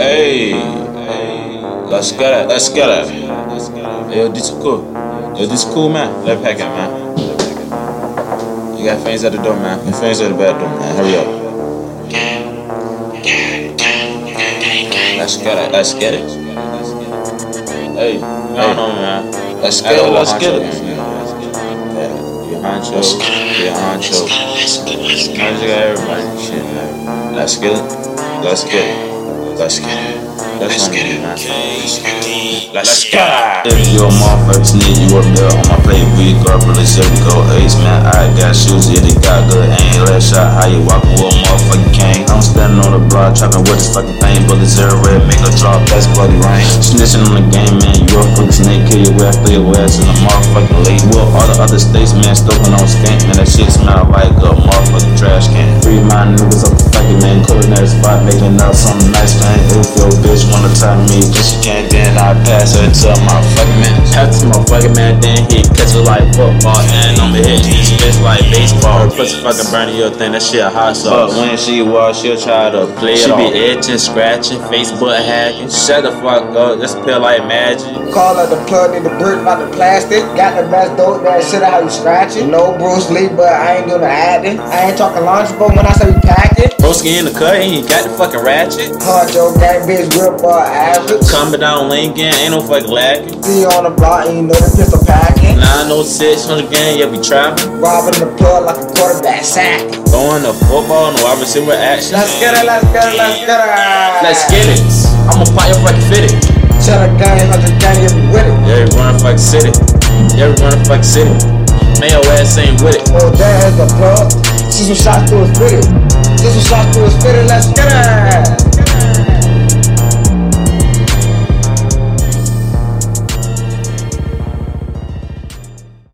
Hey, let's get it, let's get it. Yo, this is cool. Yo, this is cool, man. Let pack it, man. You got things at the door, man. Your things at the bathroom, man. Hurry up. Let's get it, let's get it. Hey, no, no, man. Let's get it, let's get it. Yeah, Huncho, your Huncho. You got everybody. Let's get it, let's get it. Let's get it. Let's get it. Let's get it. If you're a motherfucker sneak, you up there on my plate, we garbage, shit, we go ace, man. I got shoes, yeah, they got good aim. Last shot, how you walking with a motherfucking cane? I'm standing on the block, chopping with this fucking thing, but it's zero red, make a drop, that's bloody rain. Snitching on the game, man, you a fucking snake, kill your ass, throw your ass in the motherfucking lake. Well, all the other states, man, stoking on skank, man, that shit smell like culinary spot, making up something nice, man. If your bitch wanna tie me, then she can't, then I pass her to my fucking man. Pass to my fucking man, then he catch it like football, and I'ma hit this bitch like baseball. Her pussy fucking burning your thing, that shit a hot sauce. But when she walks, she'll try to play it She be itching, scratching, Facebook hacking. Shut the fuck up, this feel like magic. Call up the plug, need the brick, about the plastic. Got the best dope, that shit out how you scratch it. No Bruce Lee, but I ain't doing the acting. I ain't talking lunchable when I say we pack it. Broski in the cut, and he got the fucking ratchet. Hard Joe, gang bitch, real bar average. Coming down Lincoln, ain't no fucking lacking. See on the block, and you know the pistol packing. 906 on the game, yeah, we trapping. Robbing the plug like a quarterback sack. Going to football, no wide receiver action. Let's get it, let's get it, let's get it. Let's get it. I'ma pop your fucking fitted. Shut a gang, hundred gang, you be with it. Yeah, we run fucking city. Yeah, we run fucking city. Man, your ass ain't with it. Oh, there's a plug. See some shots to his fitted. See some shots to his fitted, let's get it.